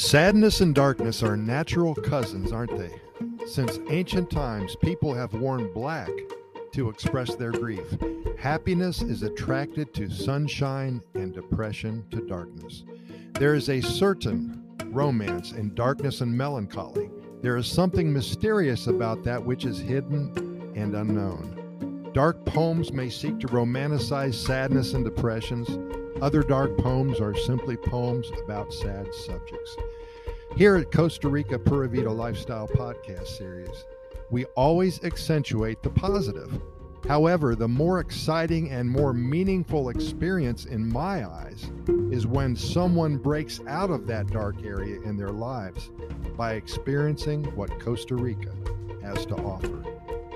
Sadness and darkness are natural cousins, aren't they? Since ancient times, people have worn black to express their grief. Happiness is attracted to sunshine and depression to darkness. There is a certain romance in darkness and melancholy. There is something mysterious about that which is hidden and unknown. Dark poems may seek to romanticize sadness and depressions. Other dark poems are simply poems about sad subjects. Here at Costa Rica Pura Vida Lifestyle Podcast Series, we always accentuate the positive. However, the more exciting and more meaningful experience in my eyes is when someone breaks out of that dark area in their lives by experiencing what Costa Rica has to offer.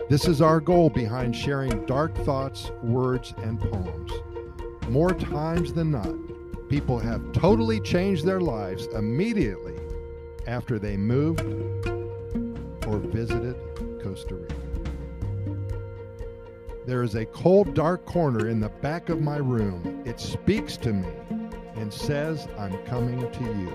This is our goal behind sharing dark thoughts, words, and poems. More times than not, people have totally changed their lives immediately after they moved or visited Costa Rica. There is a cold, dark corner in the back of my room. It speaks to me and says, I'm coming to you.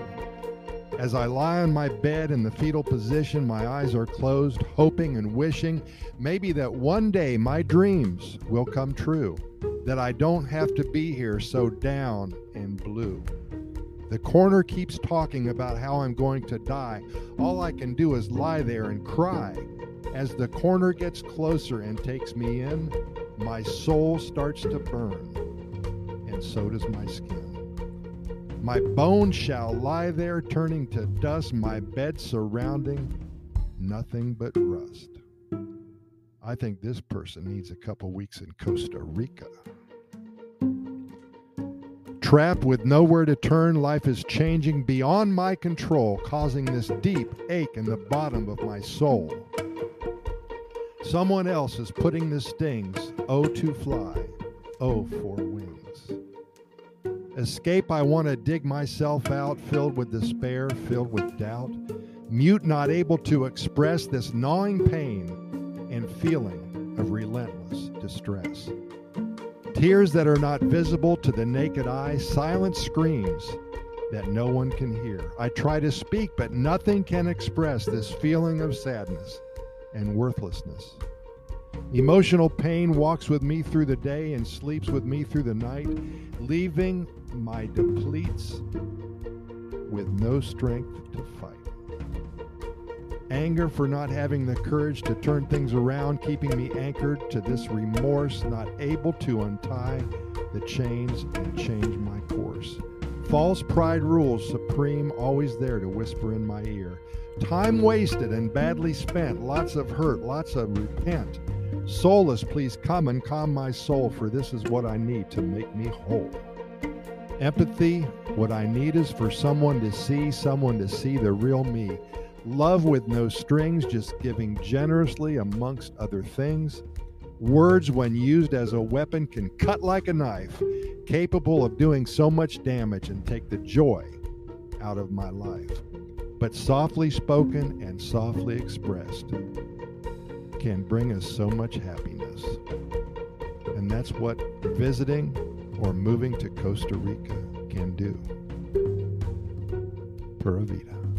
As I lie on my bed in the fetal position, my eyes are closed, hoping and wishing maybe that one day my dreams will come true, that I don't have to be here so down and blue. The corner keeps talking about how I'm going to die. All I can do is lie there and cry. As the corner gets closer and takes me in, my soul starts to burn, and so does my skin. My bones shall lie there turning to dust, my bed surrounding nothing but rust. I think this person needs a couple weeks in Costa Rica. Trapped with nowhere to turn, life is changing beyond my control, causing this deep ache in the bottom of my soul. Someone else is putting the stings, oh to fly, oh for wings. Escape, I want to dig myself out, filled with despair, filled with doubt, mute, not able to express this gnawing pain and feeling of relentless distress. Tears that are not visible to the naked eye, silent screams that no one can hear. I try to speak, but nothing can express this feeling of sadness and worthlessness. Emotional pain walks with me through the day and sleeps with me through the night, leaving my depletes with no strength to fight anger for not having the courage to turn things around, keeping me anchored to this remorse, not able to untie the chains and change my course. False pride rules supreme, always there to whisper in my ear. Time wasted and badly spent, lots of hurt, lots of repent. Soulless, please come and calm my soul, for this is what I need to make me whole. Empathy, what I need is for someone to see, someone to see the real me love with no strings, just giving generously amongst other things. Words, when used as a weapon, can cut like a knife, capable of doing so much damage and take the joy out of my life. But softly spoken and softly expressed can bring us so much happiness. And that's what visiting or moving to Costa Rica can do. Pura Vida.